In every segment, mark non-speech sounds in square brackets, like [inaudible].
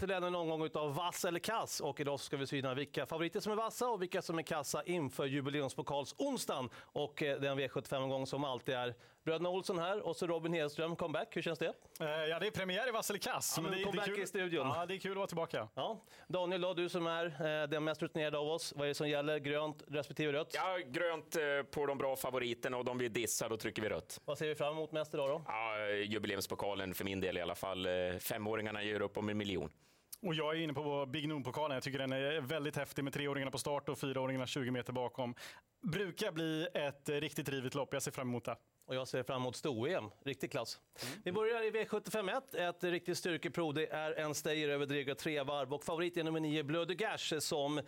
till ännu en omgång av Vass eller kass. Och idag ska vi syna vilka favoriter som är vassa och vilka som är kassa inför jubileumspokals-onsdagen. Och eh, den V75-omgång som alltid är bröderna Olsson här och så Robin Hedström, comeback. Hur känns det? Eh, ja, det är premiär i Vass eller kass. Ja, men det, comeback det är kul. i studion. Ja, det är kul att vara tillbaka. Ja. Daniel, då, du som är eh, den mest rutinerade av oss. Vad är det som gäller? Grönt respektive rött? Ja, grönt på de bra favoriterna och de vi dissar, då trycker vi rött. Vad ser vi fram emot mest idag då? Ja, jubileumspokalen för min del i alla fall. Femåringarna gör upp om en miljon. Och jag är inne på Big Noon-pokalen. Jag tycker den är väldigt häftig med treåringarna på start och fyraåringarna 20 meter bakom. Brukar bli ett riktigt rivigt lopp. Jag ser fram emot det. Och jag ser fram emot sto-EM. Riktig klass. Vi börjar i V751. Ett riktigt styrkeprov. Det är en stayer över dryga tre varv. Och favorit är nummer nio, Bleu de Gash, som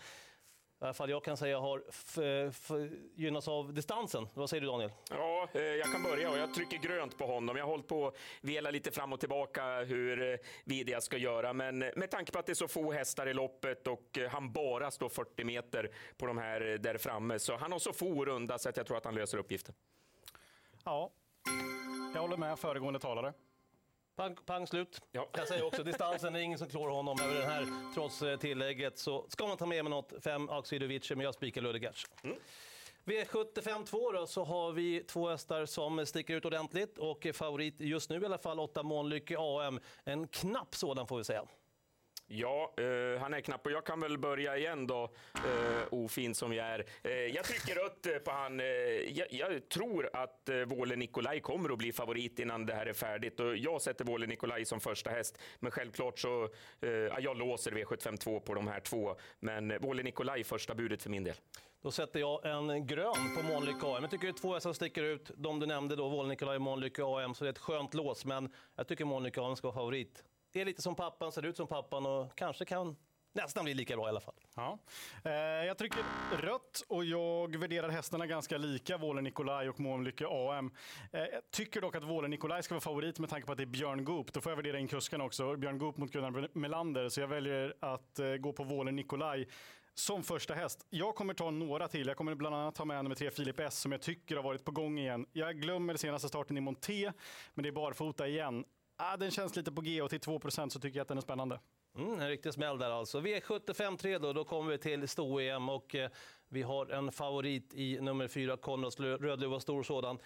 i alla fall jag kan säga har gynnats av distansen. Vad säger du Daniel? Ja, eh, jag kan börja och jag trycker grönt på honom. Jag har hållit på att vela lite fram och tillbaka hur eh, vid jag ska göra, men med tanke på att det är så få hästar i loppet och eh, han bara står 40 meter på de här där framme, så han har så få runda så att jag tror att han löser uppgiften. Ja, jag håller med föregående talare. Pang, pang slut. Ja. Jag säger också, distansen är ingen som klår honom över den här. Trots eh, tillägget så ska man ta med med något. Fem Axidovic, men jag spikar Ludegers. Mm. V75 2 då, så har vi två hästar som sticker ut ordentligt och favorit just nu i alla fall 8 Månlycke AM. En knapp sådan får vi säga. Ja, eh, han är knapp och jag kan väl börja igen då, eh, ofin som jag är. Eh, jag trycker rött eh, på han. Eh, jag, jag, tror att eh, Våle Nikolaj kommer att bli favorit innan det här är färdigt och jag sätter Våle Nikolaj som första häst. Men självklart så, eh, jag låser V752 på de här två. Men eh, Våle Nikolaj första budet för min del. Då sätter jag en grön på Månlykke AM. Jag tycker det är två hästar som sticker ut. De du nämnde då, Våle Nikolaj och Månlykke AM, så det är ett skönt lås. Men jag tycker Månlykke AM ska vara favorit är lite som pappan, ser ut som pappan och kanske kan nästan bli lika bra i alla fall. Ja. Eh, jag trycker rött och jag värderar hästarna ganska lika, Våle Nikolaj och Månlycke AM. Eh, jag tycker dock att Våle Nikolaj ska vara favorit med tanke på att det är Björn Goop. Då får jag värdera in kuskarna också. Björn Goop mot Gunnar Melander, så jag väljer att eh, gå på Våle Nikolaj som första häst. Jag kommer ta några till. Jag kommer bland annat ta med nummer tre Filip S som jag tycker har varit på gång igen. Jag glömmer senaste starten i Monté, men det är barfota igen. Ah, den känns lite på G och till 2 så tycker jag att den är spännande. Mm, en riktig smäll där alltså. V75 3 då, då kommer vi till sto-EM och eh, vi har en favorit i nummer 4, Konrads Rödluva, stor sådan.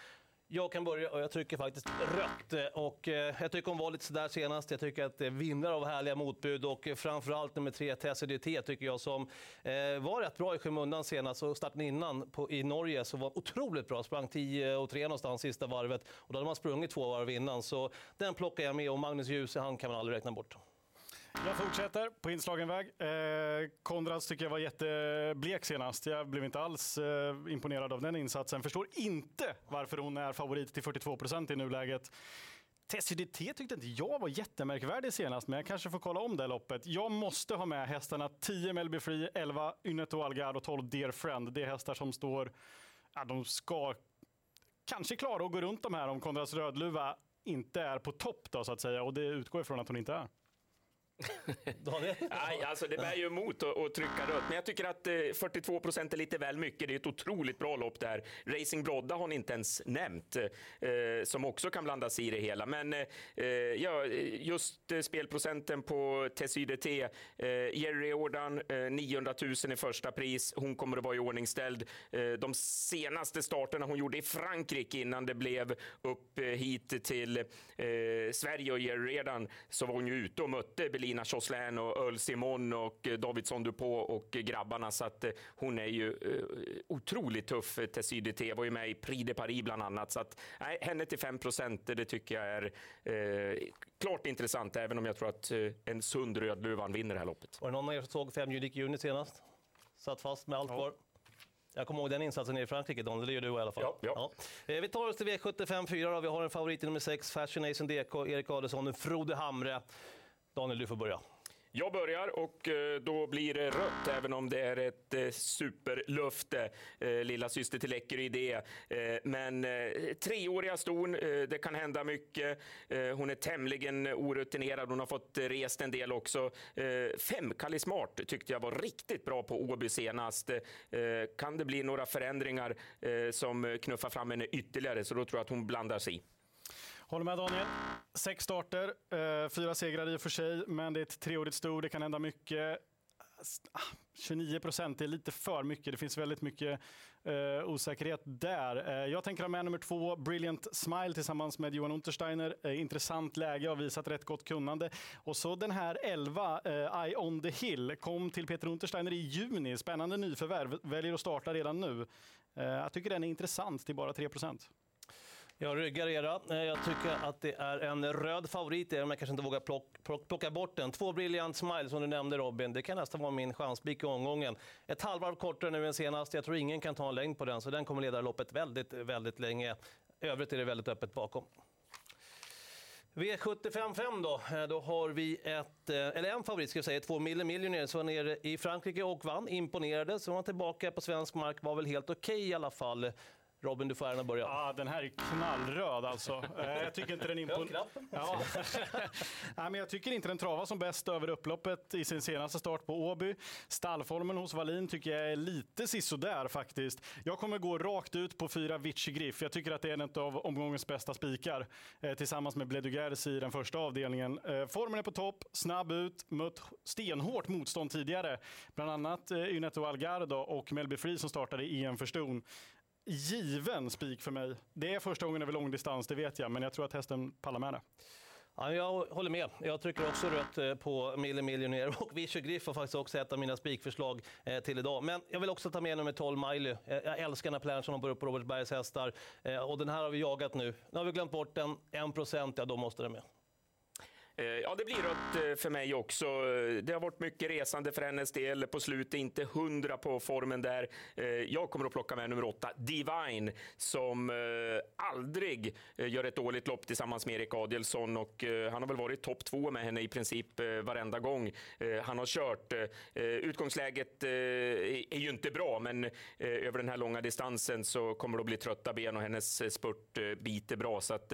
Jag kan börja och jag trycker faktiskt rött. Och eh, jag tycker hon var lite sådär senast. Jag tycker att det vimlar av härliga motbud och framförallt nummer tre, TCDT, tycker jag som eh, var rätt bra i skymundan senast och starten innan på, i Norge så var otroligt bra. Sprang 10 och 3 någonstans sista varvet och då hade man sprungit två varv innan. Så den plockar jag med och Magnus Djuse, han kan man aldrig räkna bort. Jag fortsätter på inslagen väg. Eh, Konrads tycker jag var jätteblek senast. Jag blev inte alls eh, imponerad av den insatsen. Förstår inte varför hon är favorit till 42 procent i nuläget. TCDT tyckte inte jag var jättemärkvärdig senast, men jag kanske får kolla om det loppet. Jag måste ha med hästarna 10 Melby Free, 11 Yneto Algard och 12 Dear Friend. Det är hästar som står, ja, de ska kanske klara att gå runt de här om Konrads Rödluva inte är på topp då, så att säga. Och det utgår ifrån att hon inte är. [laughs] Nej, alltså det bär ju emot att, trycka rött, men jag tycker att eh, 42 procent är lite väl mycket. Det är ett otroligt bra lopp där. Racing Brodda har ni inte ens nämnt, eh, som också kan blandas i det hela. Men eh, eh ja, eh, just eh, spelprocenten på TSYDT, eh, Jerry Jordan, eh, 900 000 i första pris. Hon kommer att vara i ordningställd. Eh, de senaste starterna hon gjorde i Frankrike innan det blev upp hit till Sverige och Jerry Jordan så var hon ju ute och mötte Berlin Lina Choslän och Earl Simon och eh, Davidsson Dupont och grabbarna. Så att eh, hon är ju eh, otroligt tuff. Tessie DT var ju med i Prix de Paris bland annat. Så att, nej, henne till 5 procent, det tycker jag är eh, klart intressant, även om jag tror att en sund Rödluvan vinner det här loppet. Var det någon av er som såg fem Unique Unit senast? Satt fast med allt kvar? Jag kommer ihåg den insatsen i Frankrike, Don. Det gör du i alla fall. Ja, ja. ja. Vi tar oss till V75 4. Vi har en favorit i nummer 6, Fashion Nation DK, Erik Adelsson, Frode Hamre. Daniel, du får börja. Jag börjar och eh, då blir det rött, även om det är ett eh, superlöfte. Eh, lilla syster till läcker idé. Men treåriga ston, det kan hända mycket. Hon är tämligen orutinerad. Hon har fått rest en del också. Femkallig Smart, tyckte jag var riktigt bra på Åby senast. Kan det bli några förändringar som knuffar fram henne ytterligare så då tror jag att hon blandar sig i. Håller med Daniel. Sex starter, eh, fyra segrar i och för sig, men det är ett treårigt sto. Det kan hända mycket. 29 ah, procent är lite för mycket. Det finns väldigt mycket eh, osäkerhet där. Eh, jag tänker ha med nummer två, Brilliant Smile tillsammans med Johan Untersteiner. Eh, intressant läge, har visat rätt gott kunnande. Och så den här 11, eh, Eye on the Hill, kom till Peter Untersteiner i juni. Spännande nyförvärv, väljer att starta redan nu. Eh, jag tycker den är intressant till bara 3 procent. Jag ryggar era. Eh, jag tycker att det är en röd favorit, även om jag kanske inte vågar plock, plock, plocka bort den. Två Brilliant Smile som du nämnde Robin, det kan nästan vara min chanspik i omgången. Ett halvvarv kortare nu än senast. Jag tror ingen kan ta en längd på den, så den kommer leda loppet väldigt, väldigt länge. Övrigt är det väldigt öppet bakom. V755 då, eh, då har vi ett, eh, eller en favorit ska jag säga, två Mille Millionaire som var nere i Frankrike och vann, imponerade. Så var han tillbaka på svensk mark, var väl helt okej okay i alla fall. Robin, du får äran att börja. Ja, den här är knallröd alltså. [laughs] Eh, jag tycker inte den imponerar. Ja. [laughs] Nej, men jag tycker inte den travar som bäst över upploppet i sin senaste start på Åby. Stallformen hos Wallin tycker jag är lite sisådär faktiskt. Jag kommer gå rakt ut på fyra Vichy Griff. Jag tycker att det är en av omgångens bästa spikar eh, tillsammans med Bledugers i den första avdelningen. Eh, formen är på topp, snabb ut, mött stenhårt motstånd tidigare. Bland annat eh, Yneto Algardo och Melby Free som startade i en förston given spik för mig. Det är första gången över långdistans, det vet jag, men jag tror att hästen pallar med det. Ja, jag håller med. Jag trycker också rött eh, på Mille Millionaire och Vichy Griff var faktiskt också ett av mina spikförslag eh, till idag. Men jag vill också ta med nummer 12 Miley. Jag älskar när Planchen hoppar upp på Robertsbergs hästar eh, och den här har vi jagat nu. Nu har vi glömt bort den, 1%, ja då måste den med. Eh, ja, det blir rött eh, för mig också. Eh, det har varit mycket resande för hennes del på slutet, inte hundra på formen där. Jag kommer att plocka med nummer åtta, Divine, som aldrig gör ett dåligt lopp tillsammans med Erik Adielsson och han har väl varit topp två med henne i princip varenda gång han har kört. Utgångsläget är ju inte bra, men över den här långa distansen så kommer det att bli trötta ben och hennes spurt biter bra så att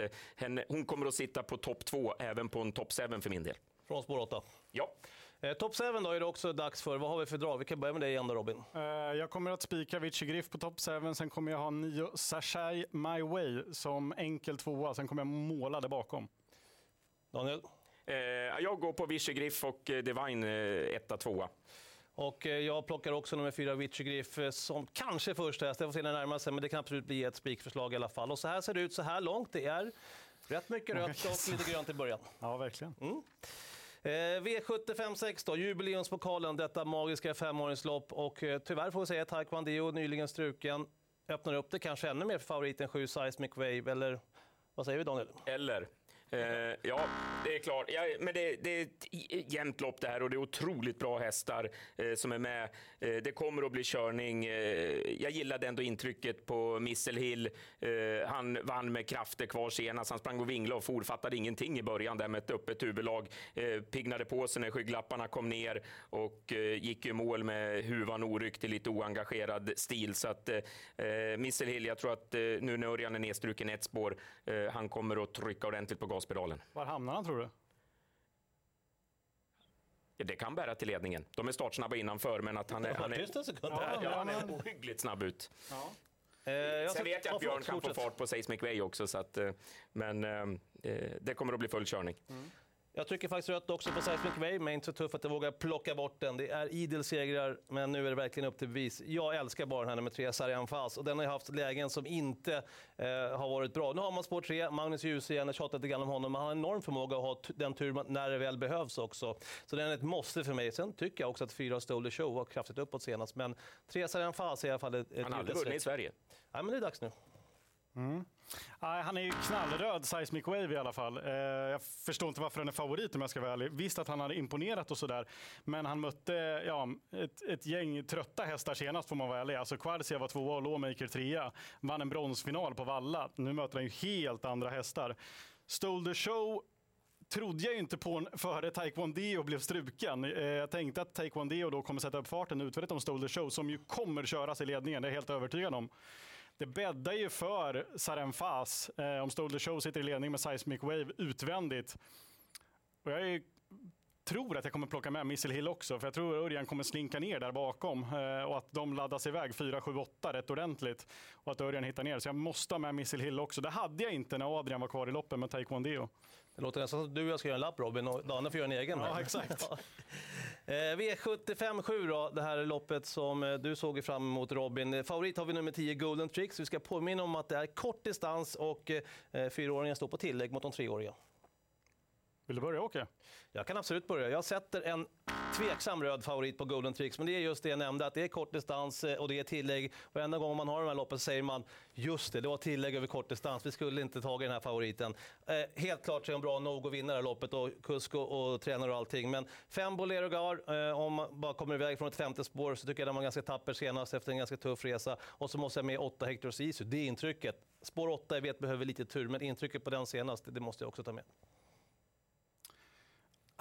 hon kommer att sitta på topp två även på en topp Top 7 för min del. Från spår 8? Ja. Eh, Top 7 då är det också dags för. Vad har vi för drag? Vi kan börja med dig igen då Robin. Eh, jag kommer att spika Vichy Griff på Top 7. Sen kommer jag ha nio Sashai My Way som enkel tvåa. Sen kommer jag måla det bakom. Daniel? Eh, jag går på Vichy Griff och eh, Divine eh, etta, tvåa. Och eh, jag plockar också nummer fyra, Vichy Griff, som kanske första häst. Jag får se när närmar sig, men det kan absolut bli ett spikförslag i alla fall. Och så här ser det ut så här långt. Det är Rätt mycket rött och lite grönt i början. Ja, verkligen. Mm. Eh, V75 6 då, jubileumspokalen, detta magiska femåringslopp. Och eh, tyvärr får vi säga att Taekwondo nyligen struken öppnar upp det kanske ännu mer för favoriten 7 Seismic Wave. Eller vad säger vi Daniel? Eller. Eh, ja, det är klart. Ja, men det, det, är ett jämnt lopp det här och det är otroligt bra hästar eh, som är med. Eh, det kommer att bli körning. Eh, jag gillade ändå intrycket på Missel Hill. Eh, han vann med krafter kvar senast. Han sprang och vinglade och for, fattade ingenting i början där med ett öppet huvudlag. Eh, piggnade på sig när skygglapparna kom ner och eh, gick i mål med huvan oryckt i lite oengagerad stil. Så att eh, eh, Missel Hill, jag tror att nu när Örjan är nedstruken ett spår, han kommer att trycka ordentligt på gasen gaspedalen. Var hamnar han tror du? Ja, det kan bära till ledningen. De är startsnabba innanför, men att han är, han är, ja, han är ohyggligt snabb ut. Ja. Eh, Sen vet jag att Björn kan få fart på Seismic Way också, så att, eh, men eh, eh, det kommer att bli full körning. Mm. Jag trycker faktiskt rött också på Seismic Wave, men inte så tuff att jag vågar plocka bort den. Det är idel segrar, men nu är det verkligen upp till bevis. Jag älskar bara den här nummer tre, Sarian Fas, och den har haft lägen som inte eh, har varit bra. Nu har man spår tre, Magnus Djuse igen, jag tjatat lite grann om honom, men han har en enorm förmåga att ha den tur när det väl behövs också. Så den är ett måste för mig. Sen tycker jag också att fyra Stole Show var kraftigt uppåt senast, men tre Sarian Fas är i alla fall ett, ett Han har aldrig vunnit i Sverige. Nej, men det är dags nu. Mm. han är ju knallröd, Seismic Wave i alla fall. Eh, jag förstår inte varför han är favorit om jag ska vara ärlig. Visst att han hade imponerat och sådär, men han mötte ja, ett, ett gäng trötta hästar senast får man vara ärlig. Alltså Quarcia var tvåa och Lawmaker trea. Vann en bronsfinal på Valla. Nu möter han ju helt andra hästar. Stole the show trodde jag inte på före Taekwondo blev struken. Eh, jag tänkte att Taekwondo då kommer sätta upp farten utvärdet om Stole the show som ju kommer köras i ledningen, det är jag helt övertygad om. Det bäddar ju för Saren Fas eh, om Stole the Show sitter i ledning med Seismic Wave utvändigt. Och jag är tror att jag kommer plocka med Missile Hill också, för jag tror Örjan kommer slinka ner där bakom eh, och att de laddas iväg 4, 7, 8 rätt ordentligt och att Örjan hittar ner. Så jag måste ha med Missile Hill också. Det hade jag inte när Adrian var kvar i loppen med Taekwondo. Det låter nästan som att du och jag ska göra en lapp Robin och Danne får göra en egen. Ja, exakt. [laughs] [laughs] Eh, V75 7 då, det här är loppet som eh, du såg fram emot Robin. Favorit har vi nummer 10 Golden Tricks. Vi ska påminna om att det är kort distans och eh, fyraåringen står på tillägg mot de treåriga. Vill du börja Åke? Jag kan absolut börja. Jag sätter en tveksam röd favorit på Golden Tricks, men det är just det jag nämnde, att det är kort distans eh, och det är tillägg. Varenda gång man har de här loppen så säger man just det, det var tillägg över kort distans. Vi skulle inte tagit den här favoriten. Eh, helt klart så är hon bra nog att vinna det här loppet och kusk och, och tränare och allting. Men fem Bolero Gar, eh, om man bara kommer iväg från ett femte spår så tycker jag den var ganska tapper senast efter en ganska tuff resa. Och så måste jag med åtta Hector Isu, det är intrycket. Spår åtta, jag vet behöver lite tur, men intrycket på den senast, det måste jag också ta med.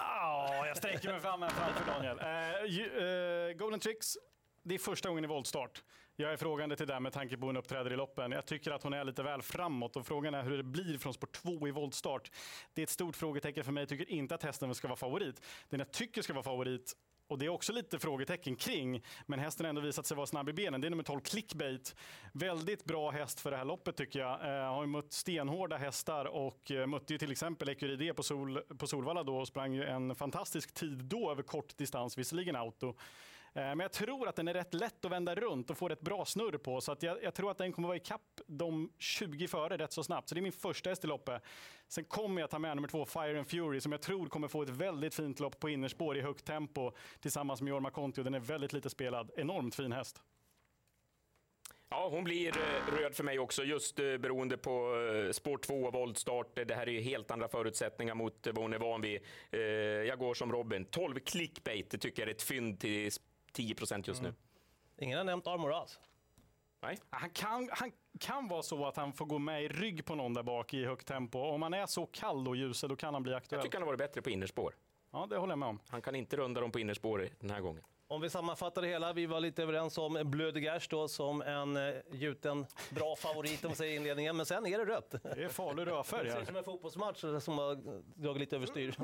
Oh, jag sträcker mig fram här framför Daniel. Uh, uh, Golden Tricks, det är första gången i voltstart. Jag är frågande till det med tanke på hur hon uppträder i loppen. Jag tycker att hon är lite väl framåt och frågan är hur det blir från spår 2 i voltstart. Det är ett stort frågetecken för mig. Jag tycker inte att hästen ska vara favorit. Den jag tycker ska vara favorit och det är också lite frågetecken kring, men hästen har ändå visat sig vara snabb i benen. Det är nummer 12 Clickbait. Väldigt bra häst för det här loppet tycker jag. Eh, har ju mött stenhårda hästar och eh, mötte ju till exempel Ecuride på, Sol, på Solvalla då och sprang ju en fantastisk tid då över kort distans, visserligen auto. Eh, men jag tror att den är rätt lätt att vända runt och få rätt bra snurr på. Så att jag, jag tror att den kommer vara ikapp de 20 före rätt så snabbt. Så det är min första häst i loppet. Sen kommer jag ta med nummer två, Fire and Fury, som jag tror kommer få ett väldigt fint lopp på innerspår i högt tempo tillsammans med Jorma Kontio. Den är väldigt lite spelad. Enormt fin häst. Ja, hon blir eh, röd för mig också, just eh, beroende på spår 2 och voltstart. Det här är ju helt andra förutsättningar mot vad hon är van vid. Jag går som Robin. 12 clickbait, det tycker jag är ett fynd till 10 procent just nu. Mm. Ingen har nämnt Armor alls. Nej. Han, kan, han kan vara så att han får gå med i rygg på någon där bak i högt tempo. Om han är så kall och ljus, då kan han bli aktuell. Jag tycker han har varit bättre på innerspår. Ja, det håller jag med om. Han kan inte runda dem på innerspår den här gången. Om vi sammanfattar det hela, vi var lite överens om Bleu de Gers då som en eh, gjuten bra [laughs] favorit om vi säger inledningen, men sen är det rött. Det är farlig rödfärg Det ser ut som en fotbollsmatch som har dragit lite överstyr.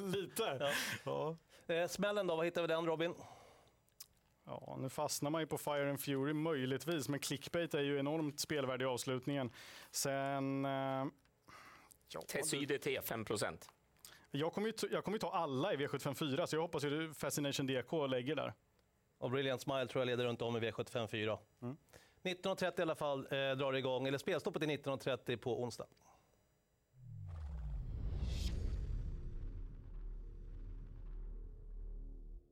[laughs] lite. Ja. Ja. Eh, smällen då, vad hittar vi den Robin? Ja, nu fastnar man ju på Fire and Fury möjligtvis, men clickbait är ju enormt spelvärd i avslutningen. Sen... Eh, ja, Tessyde 5 procent. Jag kommer, ju, jag kommer ju ta alla i V754, så jag hoppas att Fascination DK lägger där. Och Brilliant Smile tror jag leder runt om i V754. Mm. 19.30 i alla fall eh, drar det igång, eller spelstoppet är 19.30 på onsdag.